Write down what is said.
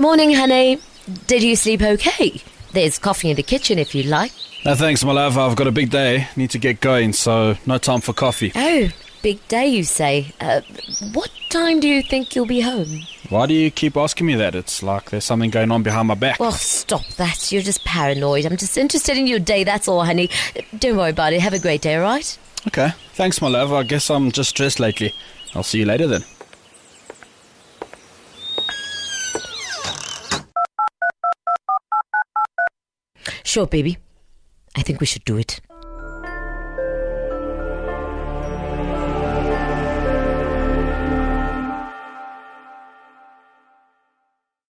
Morning, honey. Did you sleep okay? There's coffee in the kitchen if you'd like. No thanks, my love. I've got a big day. Need to get going, so no time for coffee. Oh, big day, you say. Uh, what time do you think you'll be home? Why do you keep asking me that? It's like there's something going on behind my back. Well, stop that. You're just paranoid. I'm just interested in your day, that's all, honey. Don't worry about it. Have a great day, all right? Okay. Thanks, my love. I guess I'm just stressed lately. I'll see you later then. Sure, baby. I think we should do it.